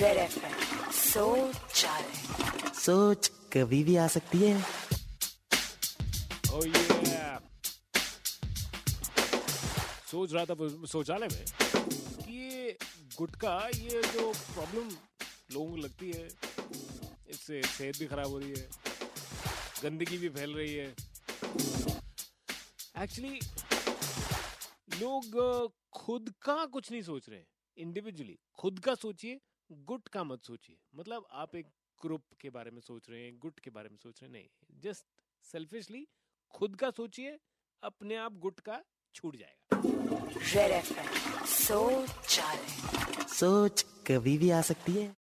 Red सोच चाले सोच कभी भी आ सकती है। Oh yeah. सोच रहा था शौचालय में। कि ये गुटखा ये जो प्रॉब्लम लोगों को लगती है इससे सेहत भी खराब हो रही है गंदगी भी फैल रही है। एक्चुअली लोग खुद का कुछ नहीं सोच रहे इंडिविजुअली खुद का सोचिए गुट का मत सोचिए। मतलब आप एक ग्रुप के बारे में सोच रहे हैं गुट के बारे में सोच रहे हैं नहीं। जस्ट सेल्फिशली खुद का सोचिए अपने आप गुट का छूट जाएगा। सोच सोच कभी भी आ सकती है।